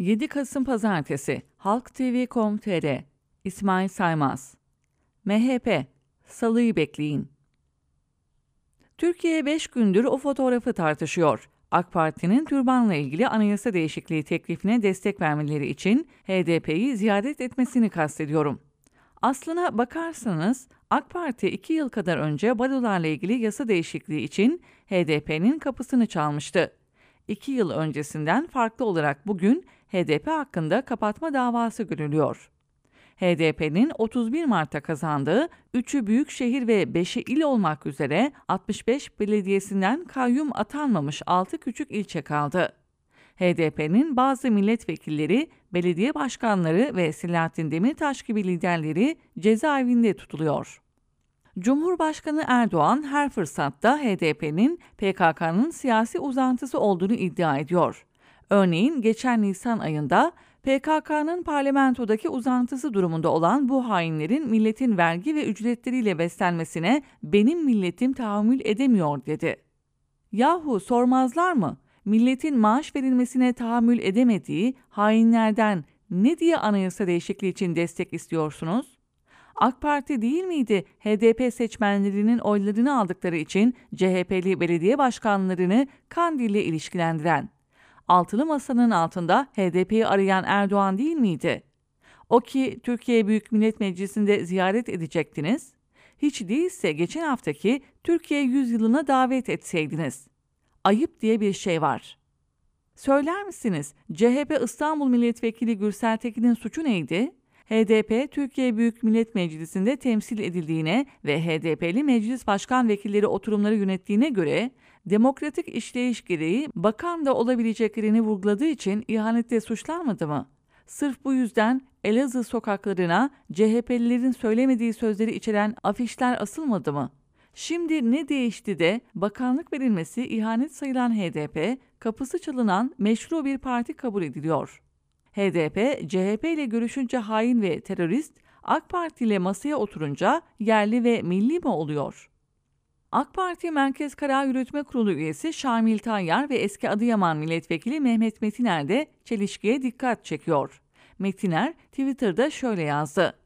7 Kasım Pazartesi Halk TV.com.tr İsmail Saymaz MHP Salıyı bekleyin. Türkiye 5 gündür o fotoğrafı tartışıyor. AK Parti'nin türbanla ilgili anayasa değişikliği teklifine destek vermeleri için HDP'yi ziyaret etmesini kastediyorum. Aslına bakarsanız AK Parti 2 yıl kadar önce barolarla ilgili yasa değişikliği için HDP'nin kapısını çalmıştı. 2 yıl öncesinden farklı olarak bugün HDP hakkında kapatma davası görülüyor. HDP'nin 31 Mart'ta kazandığı 3'ü büyük şehir ve 5'i il olmak üzere 65 belediyesinden kayyum atanmamış 6 küçük ilçe kaldı. HDP'nin bazı milletvekilleri, belediye başkanları ve Selahattin Demirtaş gibi liderleri cezaevinde tutuluyor. Cumhurbaşkanı Erdoğan her fırsatta HDP'nin PKK'nın siyasi uzantısı olduğunu iddia ediyor. Örneğin geçen Nisan ayında PKK'nın parlamentodaki uzantısı durumunda olan bu hainlerin milletin vergi ve ücretleriyle beslenmesine benim milletim tahammül edemiyor dedi. Yahu sormazlar mı? Milletin maaş verilmesine tahammül edemediği hainlerden ne diye anayasa değişikliği için destek istiyorsunuz? AK Parti değil miydi HDP seçmenlerinin oylarını aldıkları için CHP'li belediye başkanlarını Kandil'le ilişkilendiren? Altılı Masa'nın altında HDP'yi arayan Erdoğan değil miydi? O ki Türkiye Büyük Millet Meclisi'nde ziyaret edecektiniz. Hiç değilse geçen haftaki Türkiye yüzyılına davet etseydiniz. Ayıp diye bir şey var. Söyler misiniz CHP İstanbul Milletvekili Gürsel Tekin'in suçu neydi? HDP Türkiye Büyük Millet Meclisi'nde temsil edildiğine ve HDP'li meclis başkan vekilleri oturumları yönettiğine göre demokratik işleyiş gereği bakan da olabileceklerini vurguladığı için ihanette suçlanmadı mı? Sırf bu yüzden Elazığ sokaklarına CHP'lilerin söylemediği sözleri içeren afişler asılmadı mı? Şimdi ne değişti de bakanlık verilmesi ihanet sayılan HDP, kapısı çalınan meşru bir parti kabul ediliyor. HDP, CHP ile görüşünce hain ve terörist, AK Parti ile masaya oturunca yerli ve milli mi oluyor? AK Parti Merkez Karar Yürütme Kurulu üyesi Şamil Tayyar ve eski Adıyaman Milletvekili Mehmet Metiner de çelişkiye dikkat çekiyor. Metiner Twitter'da şöyle yazdı.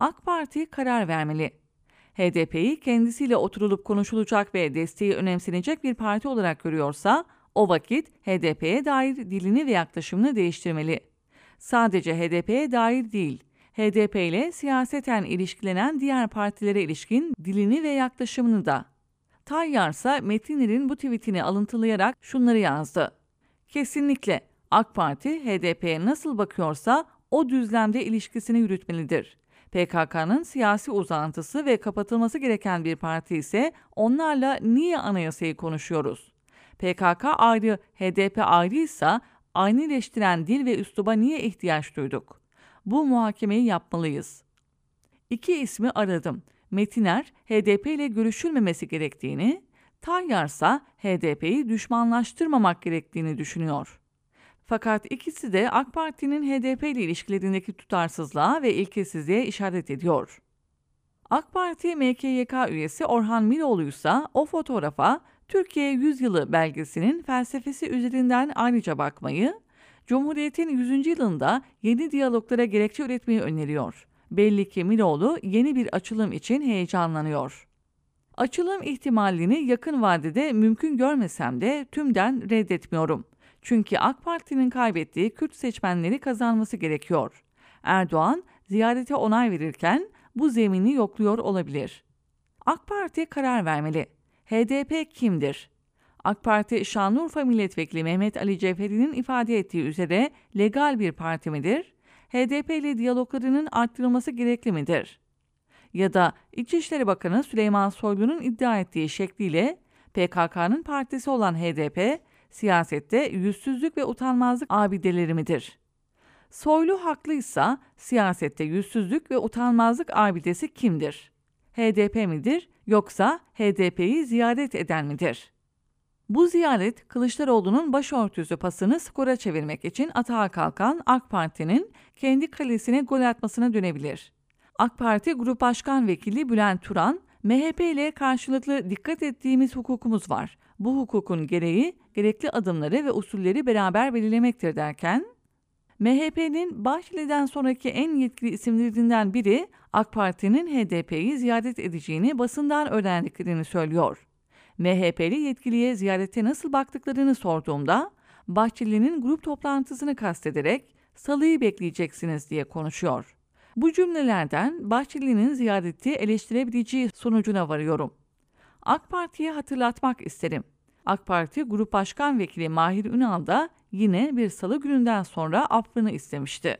AK Parti karar vermeli. HDP'yi kendisiyle oturulup konuşulacak ve desteği önemsenecek bir parti olarak görüyorsa, o vakit HDP'ye dair dilini ve yaklaşımını değiştirmeli sadece HDP'ye dair değil, HDP ile siyaseten ilişkilenen diğer partilere ilişkin dilini ve yaklaşımını da. Tayyar ise Metinler'in bu tweetini alıntılayarak şunları yazdı. Kesinlikle AK Parti HDP'ye nasıl bakıyorsa o düzlemde ilişkisini yürütmelidir. PKK'nın siyasi uzantısı ve kapatılması gereken bir parti ise onlarla niye anayasayı konuşuyoruz? PKK ayrı, HDP ayrıysa aynıleştiren dil ve üsluba niye ihtiyaç duyduk? Bu muhakemeyi yapmalıyız. İki ismi aradım. Metiner, HDP ile görüşülmemesi gerektiğini, Tayyar ise HDP'yi düşmanlaştırmamak gerektiğini düşünüyor. Fakat ikisi de AK Parti'nin HDP ile ilişkilerindeki tutarsızlığa ve ilkesizliğe işaret ediyor. AK Parti MKYK üyesi Orhan Miloğlu ise o fotoğrafa Türkiye Yüzyılı belgesinin felsefesi üzerinden ayrıca bakmayı, Cumhuriyet'in 100. yılında yeni diyaloglara gerekçe üretmeyi öneriyor. Belli ki Miloğlu yeni bir açılım için heyecanlanıyor. Açılım ihtimalini yakın vadede mümkün görmesem de tümden reddetmiyorum. Çünkü AK Parti'nin kaybettiği Kürt seçmenleri kazanması gerekiyor. Erdoğan ziyarete onay verirken bu zemini yokluyor olabilir. AK Parti karar vermeli. HDP kimdir? AK Parti Şanlıurfa Milletvekili Mehmet Ali Cevheri'nin ifade ettiği üzere legal bir parti midir? HDP ile diyaloglarının arttırılması gerekli midir? Ya da İçişleri Bakanı Süleyman Soylu'nun iddia ettiği şekliyle PKK'nın partisi olan HDP, siyasette yüzsüzlük ve utanmazlık abideleri midir? Soylu haklıysa siyasette yüzsüzlük ve utanmazlık abidesi kimdir? HDP midir yoksa HDP'yi ziyaret eden midir? Bu ziyaret Kılıçdaroğlu'nun başörtüsü pasını skora çevirmek için atağa kalkan AK Parti'nin kendi kalesine gol atmasına dönebilir. AK Parti Grup Başkan Vekili Bülent Turan, MHP ile karşılıklı dikkat ettiğimiz hukukumuz var. Bu hukukun gereği gerekli adımları ve usulleri beraber belirlemektir derken, MHP'nin Bahçeli'den sonraki en yetkili isimlerinden biri AK Parti'nin HDP'yi ziyaret edeceğini basından öğrendiklerini söylüyor. MHP'li yetkiliye ziyarete nasıl baktıklarını sorduğumda Bahçeli'nin grup toplantısını kastederek salıyı bekleyeceksiniz diye konuşuyor. Bu cümlelerden Bahçeli'nin ziyareti eleştirebileceği sonucuna varıyorum. AK Parti'ye hatırlatmak isterim. AK Parti Grup Başkan Vekili Mahir Ünal da yine bir salı gününden sonra affını istemişti.